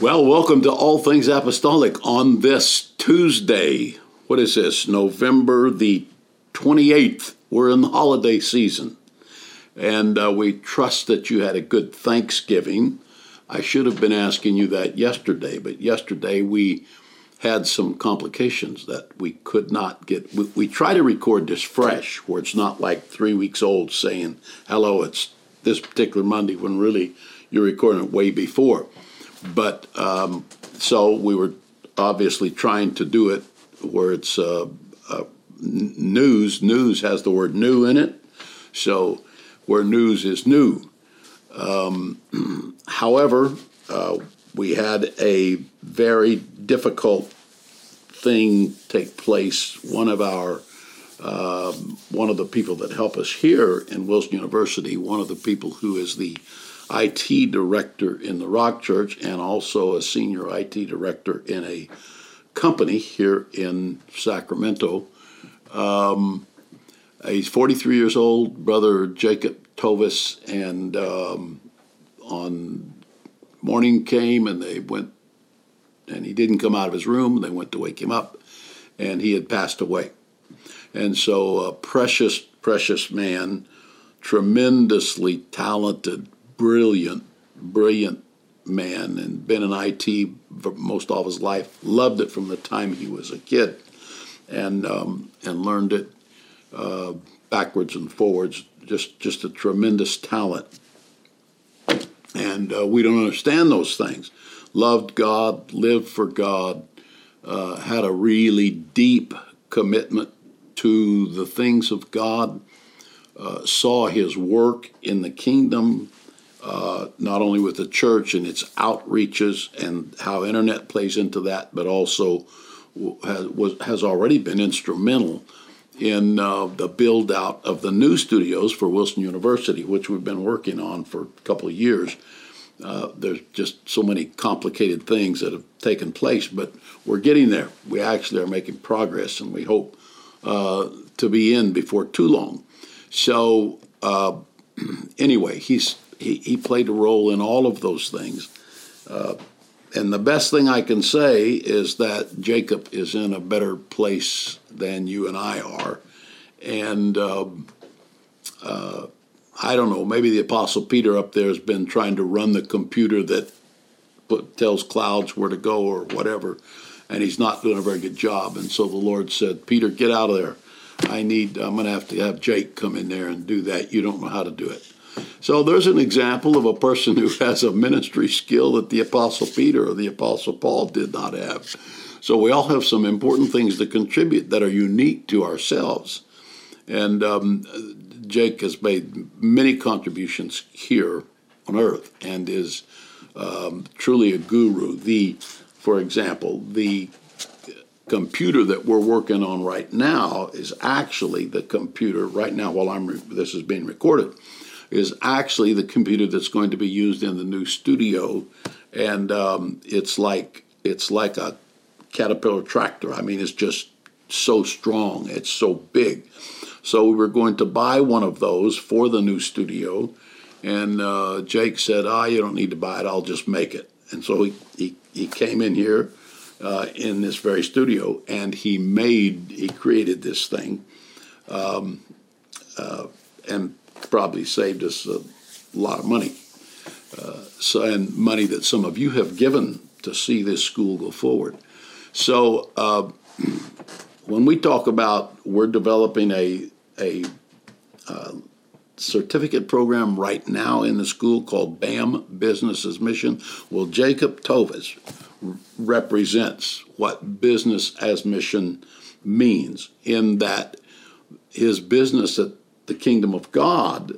Well, welcome to All Things Apostolic on this Tuesday. What is this? November the 28th. We're in the holiday season. And uh, we trust that you had a good Thanksgiving. I should have been asking you that yesterday, but yesterday we had some complications that we could not get. We, we try to record this fresh, where it's not like three weeks old saying, hello, it's this particular Monday, when really you're recording it way before. But um, so we were obviously trying to do it where it's uh, uh, news. News has the word new in it. So where news is new. Um, however, uh, we had a very difficult thing take place. One of our uh, one of the people that help us here in Wilson University, one of the people who is the IT director in the Rock Church and also a senior IT director in a company here in Sacramento. Um, he's 43 years old, brother Jacob Toves, and um, on morning came and they went, and he didn't come out of his room. They went to wake him up, and he had passed away. And so, a precious, precious man, tremendously talented, brilliant, brilliant man, and been in IT for most of his life. Loved it from the time he was a kid, and um, and learned it uh, backwards and forwards. Just just a tremendous talent, and uh, we don't understand those things. Loved God, lived for God, uh, had a really deep commitment to the things of God, uh, saw his work in the kingdom, uh, not only with the church and its outreaches and how internet plays into that, but also has, was, has already been instrumental in uh, the build out of the new studios for Wilson University, which we've been working on for a couple of years. Uh, there's just so many complicated things that have taken place, but we're getting there. We actually are making progress, and we hope uh, to be in before too long. So uh, anyway, he's he, he played a role in all of those things. Uh, and the best thing I can say is that Jacob is in a better place than you and I are. And um, uh, I don't know, maybe the Apostle Peter up there has been trying to run the computer that put, tells clouds where to go or whatever and he's not doing a very good job. And so the Lord said, Peter, get out of there. I need, I'm going to have to have Jake come in there and do that. You don't know how to do it. So there's an example of a person who has a ministry skill that the Apostle Peter or the Apostle Paul did not have. So we all have some important things to contribute that are unique to ourselves. And um, Jake has made many contributions here on earth and is um, truly a guru. The for example, the computer that we're working on right now is actually the computer right now while I'm re- this is being recorded is actually the computer that's going to be used in the new studio, and um, it's like it's like a caterpillar tractor. I mean, it's just so strong. It's so big. So we were going to buy one of those for the new studio, and uh, Jake said, "Ah, you don't need to buy it. I'll just make it." And so he, he, he came in here uh, in this very studio and he made, he created this thing um, uh, and probably saved us a lot of money. Uh, so, and money that some of you have given to see this school go forward. So, uh, when we talk about we're developing a, a uh, certificate program right now in the school called BAM Business as Mission. Well, Jacob Toves represents what business as mission means in that his business at the kingdom of God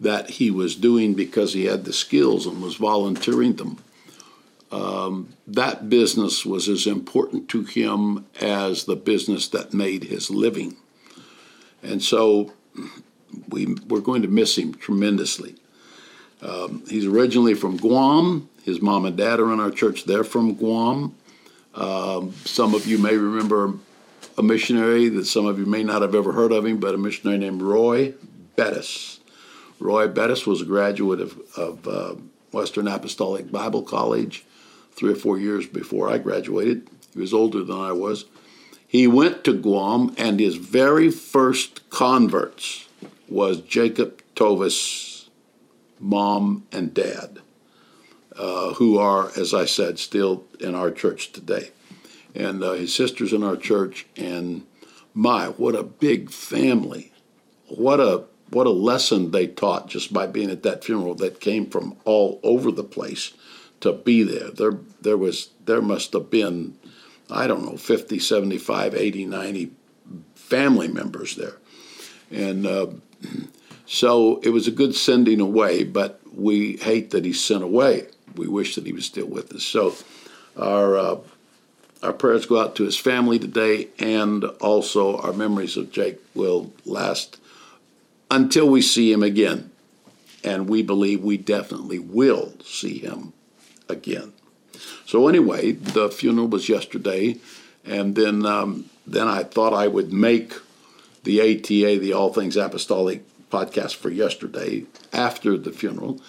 that he was doing because he had the skills and was volunteering them. Um, that business was as important to him as the business that made his living. And so we, we're going to miss him tremendously. Um, he's originally from Guam. His mom and dad are in our church. They're from Guam. Um, some of you may remember a missionary that some of you may not have ever heard of him, but a missionary named Roy Bettis. Roy Bettis was a graduate of, of uh, Western Apostolic Bible College, three or four years before I graduated. He was older than I was. He went to Guam, and his very first converts was Jacob Toves' mom and dad, uh, who are, as I said, still in our church today. And uh, his sister's in our church, and my, what a big family. What a what a lesson they taught just by being at that funeral that came from all over the place to be there. There there was there must have been I don't know 50, 75, 80, 90 family members there. And uh, so it was a good sending away, but we hate that he's sent away. We wish that he was still with us. So our uh, our prayers go out to his family today, and also our memories of Jake will last until we see him again. And we believe we definitely will see him again. So anyway, the funeral was yesterday, and then um, then I thought I would make the ATA, the All Things Apostolic podcast for yesterday after the funeral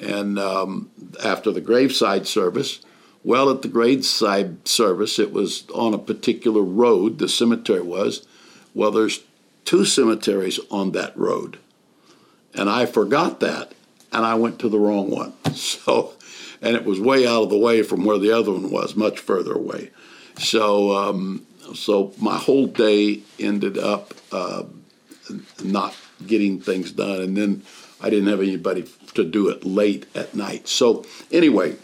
and um, after the graveside service. Well, at the graveside service, it was on a particular road, the cemetery was. Well, there's two cemeteries on that road. And I forgot that, and I went to the wrong one. So, and it was way out of the way from where the other one was, much further away. So, um, so my whole day ended up uh, not getting things done, and then I didn't have anybody to do it late at night. So, anyway,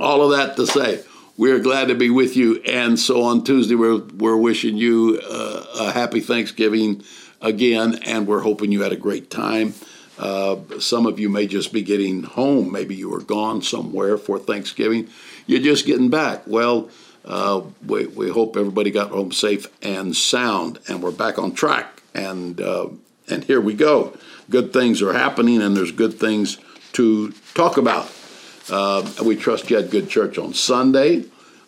all of that to say, we're glad to be with you. And so on Tuesday, we're, we're wishing you uh, a happy Thanksgiving again, and we're hoping you had a great time. Uh, some of you may just be getting home. Maybe you were gone somewhere for Thanksgiving. You're just getting back. Well, uh, we, we hope everybody got home safe and sound, and we're back on track. And uh, and here we go. Good things are happening, and there's good things to talk about. Uh, we trust you had good church on Sunday.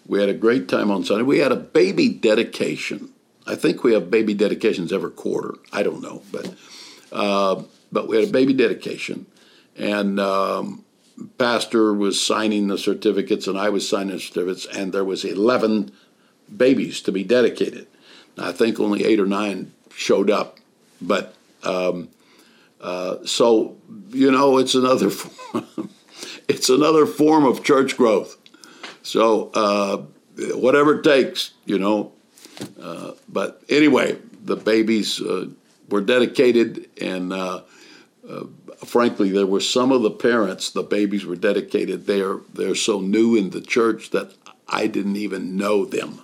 We had a great time on Sunday. We had a baby dedication. I think we have baby dedications every quarter. I don't know, but uh, but we had a baby dedication, and um, pastor was signing the certificates, and I was signing the certificates, and there was eleven babies to be dedicated. Now, I think only eight or nine showed up, but um, uh, so you know, it's another. it's another form of church growth. So uh, whatever it takes, you know. Uh, but anyway, the babies uh, were dedicated, and uh, uh, frankly, there were some of the parents. The babies were dedicated. They're they're so new in the church that I didn't even know them,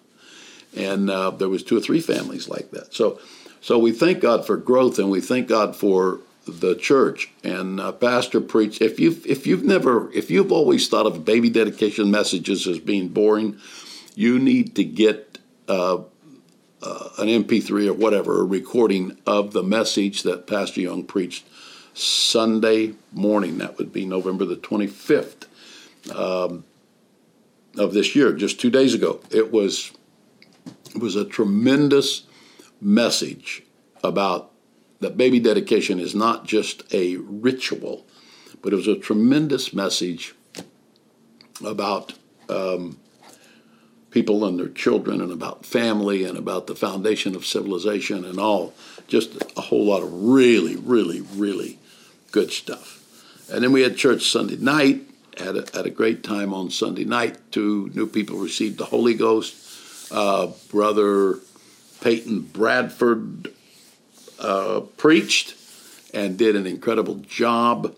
and uh, there was two or three families like that. So. So we thank God for growth, and we thank God for the church and uh, pastor preached. If you if you've never if you've always thought of baby dedication messages as being boring you need to get uh, uh, an mp3 or whatever a recording of the message that pastor young preached sunday morning. That would be november the 25th um, of this year just two days ago. It was it was a tremendous message about that baby dedication is not just a ritual, but it was a tremendous message about um, people and their children and about family and about the foundation of civilization and all. Just a whole lot of really, really, really good stuff. And then we had church Sunday night. Had a, had a great time on Sunday night. Two new people received the Holy Ghost. Uh, Brother Peyton Bradford uh, preached and did an incredible job.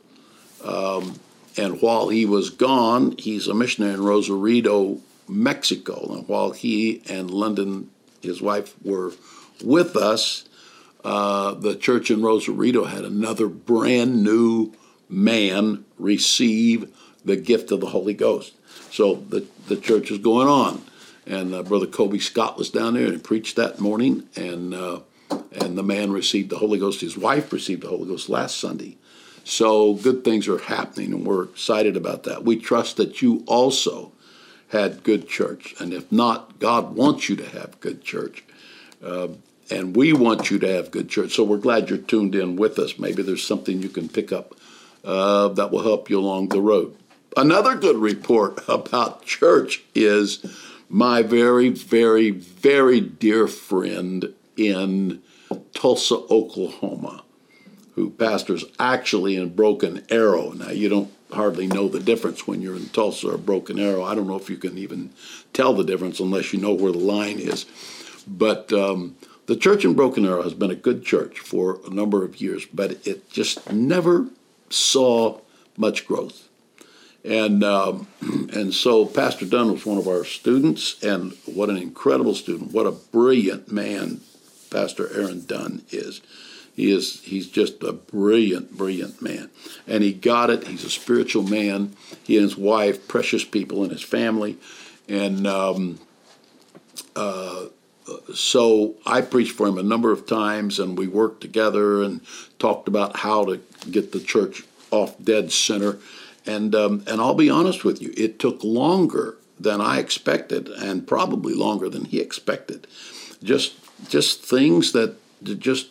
Um, and while he was gone, he's a missionary in Rosarito, Mexico. And while he and London, his wife, were with us, uh, the church in Rosarito had another brand new man receive the gift of the Holy Ghost. So the, the church is going on. And uh, Brother Kobe Scott was down there and preached that morning. And uh, and the man received the Holy Ghost. His wife received the Holy Ghost last Sunday. So good things are happening, and we're excited about that. We trust that you also had good church, and if not, God wants you to have good church. Uh, and we want you to have good church. So we're glad you're tuned in with us. Maybe there's something you can pick up uh, that will help you along the road. another good report about church is my very, very, very dear friend in Tulsa, Oklahoma, who pastors actually in Broken Arrow. Now, you don't hardly know the difference when you're in Tulsa or Broken Arrow. I don't know if you can even tell the difference unless you know where the line is. But um, the church in Broken Arrow has been a good church for a number of years, but it just never saw much growth. And um, and so Pastor Dunn was one of our students, and what an incredible student! What a brilliant man Pastor Aaron Dunn is. He is he's just a brilliant, brilliant man, and he got it. He's a spiritual man. He and his wife, precious people in his family, and um, uh, so I preached for him a number of times, and we worked together and talked about how to get the church off dead center. And um, and I'll be honest with you, it took longer than I expected, and probably longer than he expected. Just just things that just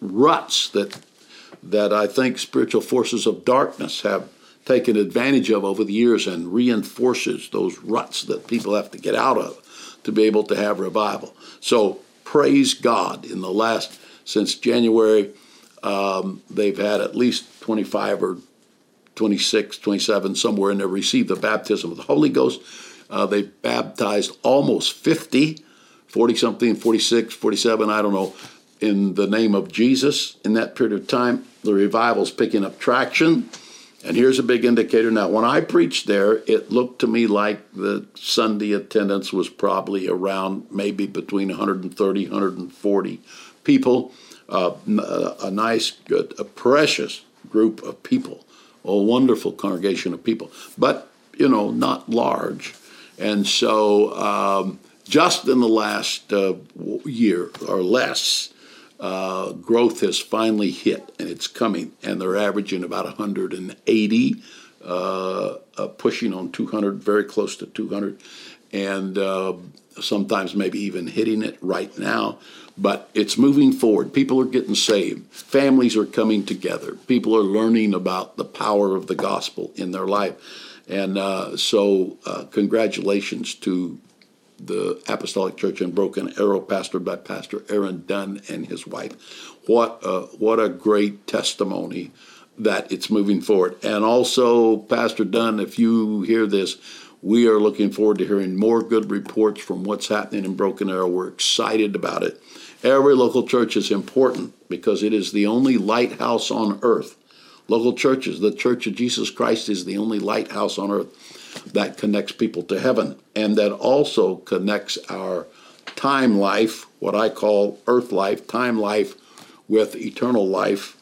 ruts that that I think spiritual forces of darkness have taken advantage of over the years and reinforces those ruts that people have to get out of to be able to have revival. So praise God in the last since January um, they've had at least 25 or 26, 27, somewhere in there, received the baptism of the Holy Ghost. Uh, they baptized almost 50, 40 something, 46, 47, I don't know, in the name of Jesus in that period of time. The revival's picking up traction. And here's a big indicator. Now, when I preached there, it looked to me like the Sunday attendance was probably around maybe between 130, 140 people. Uh, a nice, good, a precious group of people a wonderful congregation of people, but you know, not large. And so, um, just in the last uh, year or less, uh, growth has finally hit, and it's coming. And they're averaging about 180, uh, uh, pushing on 200, very close to 200, and uh, sometimes maybe even hitting it right now but it's moving forward. People are getting saved. Families are coming together. People are learning about the power of the gospel in their life. And uh, so, congratulations to the Apostolic Church in Broken Arrow, pastored by Pastor Aaron Dunn and his wife. What a, what a great testimony that it's moving forward. And also, Pastor Dunn, if you hear this, we are looking forward to hearing more good reports from what's happening in Broken Arrow. We're excited about it. Every local church is important because it is the only lighthouse on earth. Local churches, the Church of Jesus Christ is the only lighthouse on earth that connects people to heaven and that also connects our time life, what I call earth life, time life, with eternal life,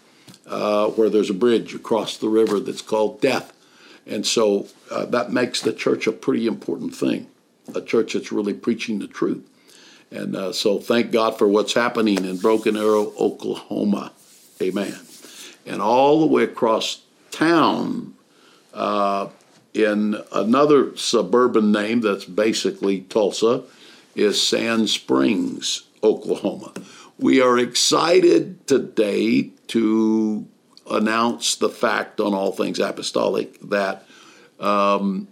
uh, where there's a bridge across the river that's called death. And so uh, that makes the church a pretty important thing, a church that's really preaching the truth. And uh, so thank God for what's happening in Broken Arrow, Oklahoma. Amen. And all the way across town, uh, in another suburban name that's basically Tulsa, is Sand Springs, Oklahoma. We are excited today to announce the fact on All Things Apostolic that um,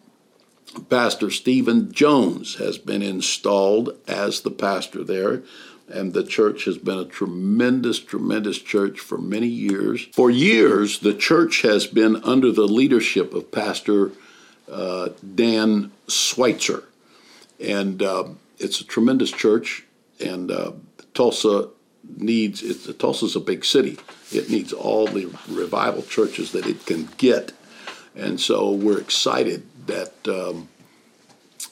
Pastor Stephen Jones has been installed as the pastor there, and the church has been a tremendous, tremendous church for many years. For years, the church has been under the leadership of Pastor uh, Dan Schweitzer, and uh, it's a tremendous church. And uh, Tulsa needs it's, Tulsa's a big city. It needs all the revival churches that it can get, and so we're excited that um,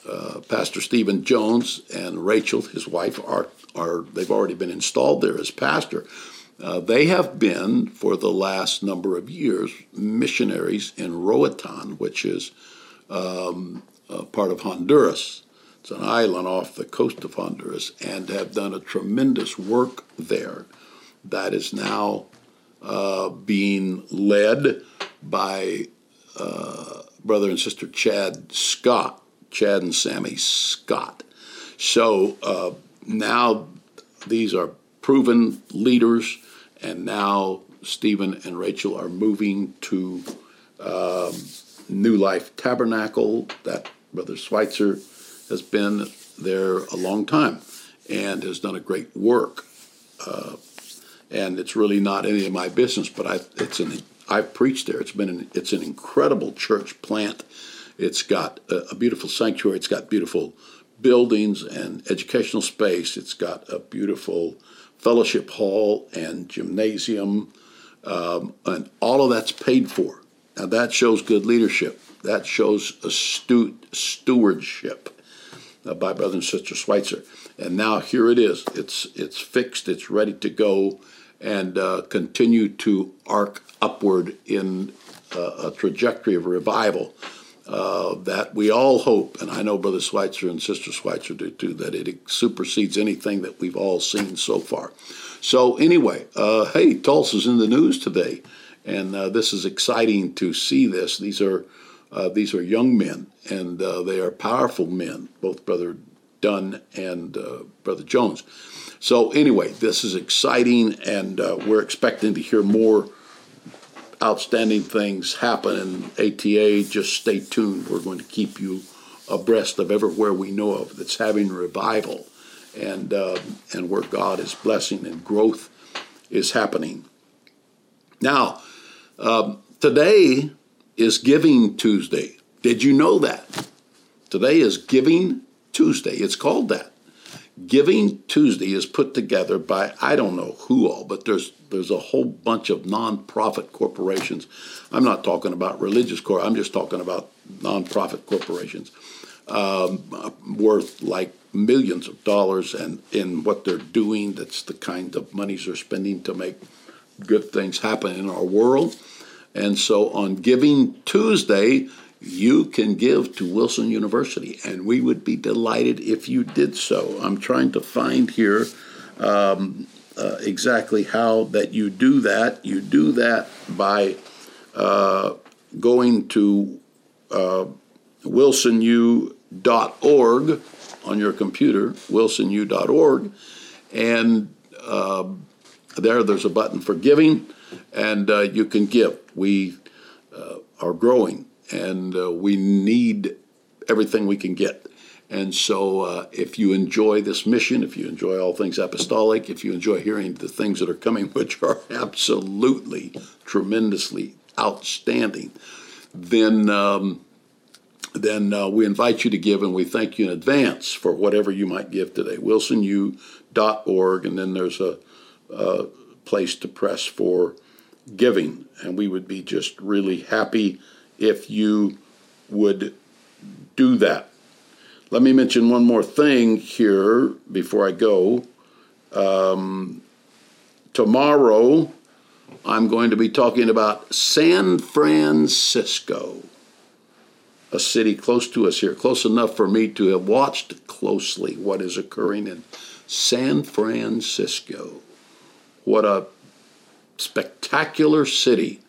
uh, Pastor Stephen Jones and Rachel, his wife, are are they've already been installed there as pastor. Uh, they have been for the last number of years missionaries in Roatan, which is um, part of Honduras. It's an island off the coast of Honduras, and have done a tremendous work there. That is now uh, being led by uh, brother and sister Chad Scott, Chad and Sammy Scott. So uh, now these are proven leaders, and now Stephen and Rachel are moving to um, New Life Tabernacle that Brother Schweitzer has been there a long time and has done a great work. Uh, and it's really not any of my business, but I, it's an I've preached there. It's been an, it's an incredible church plant. It's got a, a beautiful sanctuary. It's got beautiful buildings and educational space. It's got a beautiful fellowship hall and gymnasium, um, and all of that's paid for. Now that shows good leadership. That shows astute stewardship uh, by Brother and Sister Schweitzer. And now here it is. It's it's fixed. It's ready to go, and uh, continue to arc upward in uh, a trajectory of revival. Uh, that we all hope, and I know Brother Schweitzer and Sister Schweitzer do too, that it supersedes anything that we've all seen so far. So, anyway, uh, hey, Tulsa's in the news today, and uh, this is exciting to see this. These are uh, these are young men, and uh, they are powerful men, both Brother Dunn and uh, Brother Jones. So, anyway, this is exciting, and we're expecting to hear more outstanding things happen in ATA, just stay tuned. We're going to keep you abreast of everywhere we know of that's having revival and, uh, and where God is blessing and growth is happening. Now, um, today is Giving Tuesday. Did you know that? Today is Giving Tuesday. It's called that. Giving Tuesday is put together by I don't know who all, but there's there's a whole bunch of nonprofit corporations. I'm not talking about religious corp. I'm just talking about nonprofit corporations um, worth like millions of dollars, and in what they're doing, that's the kind of monies they're spending to make good things happen in our world. And so on Giving Tuesday, you can give to Wilson University, and we would be delighted if you did so. I'm trying to find here um, uh, exactly how that you do that. You do that by uh, going to uh, wilsonu.org on your computer, wilsonu.org, and uh, there there's a button for giving, and uh, you can give. We uh, are growing and uh, we need everything we can get. And so, uh, if you enjoy this mission, if you enjoy all things apostolic, if you enjoy hearing the things that are coming, which are absolutely tremendously outstanding, then um, then uh, we invite you to give, and we thank you in advance for whatever you might give today. WilsonU.org, and then there's a, a place to press for giving, and we would be just really happy if you would do that. Let me mention one more thing here before I go. Um, tomorrow, I'm going to be talking about San Francisco, a city close to us here, close enough for me to have watched closely what is occurring in San Francisco. What a spectacular city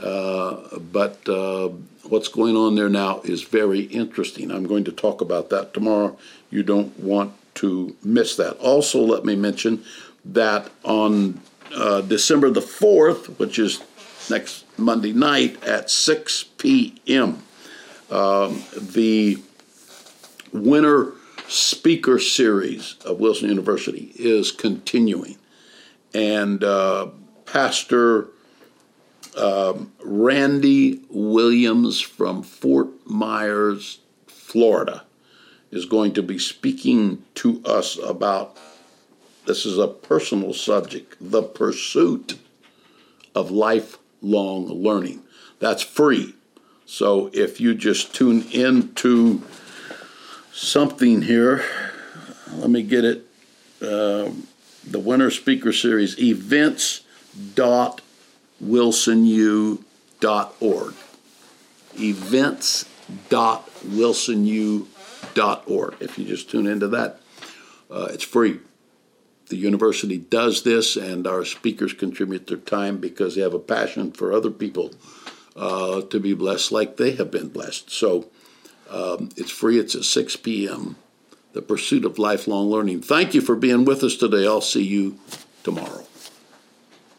uh, but uh, what's going on there now is very interesting. I'm going to talk about that tomorrow. You don't want to miss that. Also, let me mention that on uh, December the 4th, which is next Monday night at 6 p.m., um, the winter speaker series of Wilson University is continuing. And uh, Pastor um, Randy Williams from Fort Myers, Florida, is going to be speaking to us about this is a personal subject the pursuit of lifelong learning. That's free. So if you just tune into something here, let me get it. Uh, the Winter Speaker Series events dot wilsonu.org. Events.wilsonu.org. If you just tune into that, uh, it's free. The university does this, and our speakers contribute their time because they have a passion for other people uh, to be blessed like they have been blessed. So um, it's free, it's at 6 p.m. The Pursuit of Lifelong Learning. Thank you for being with us today. I'll see you tomorrow.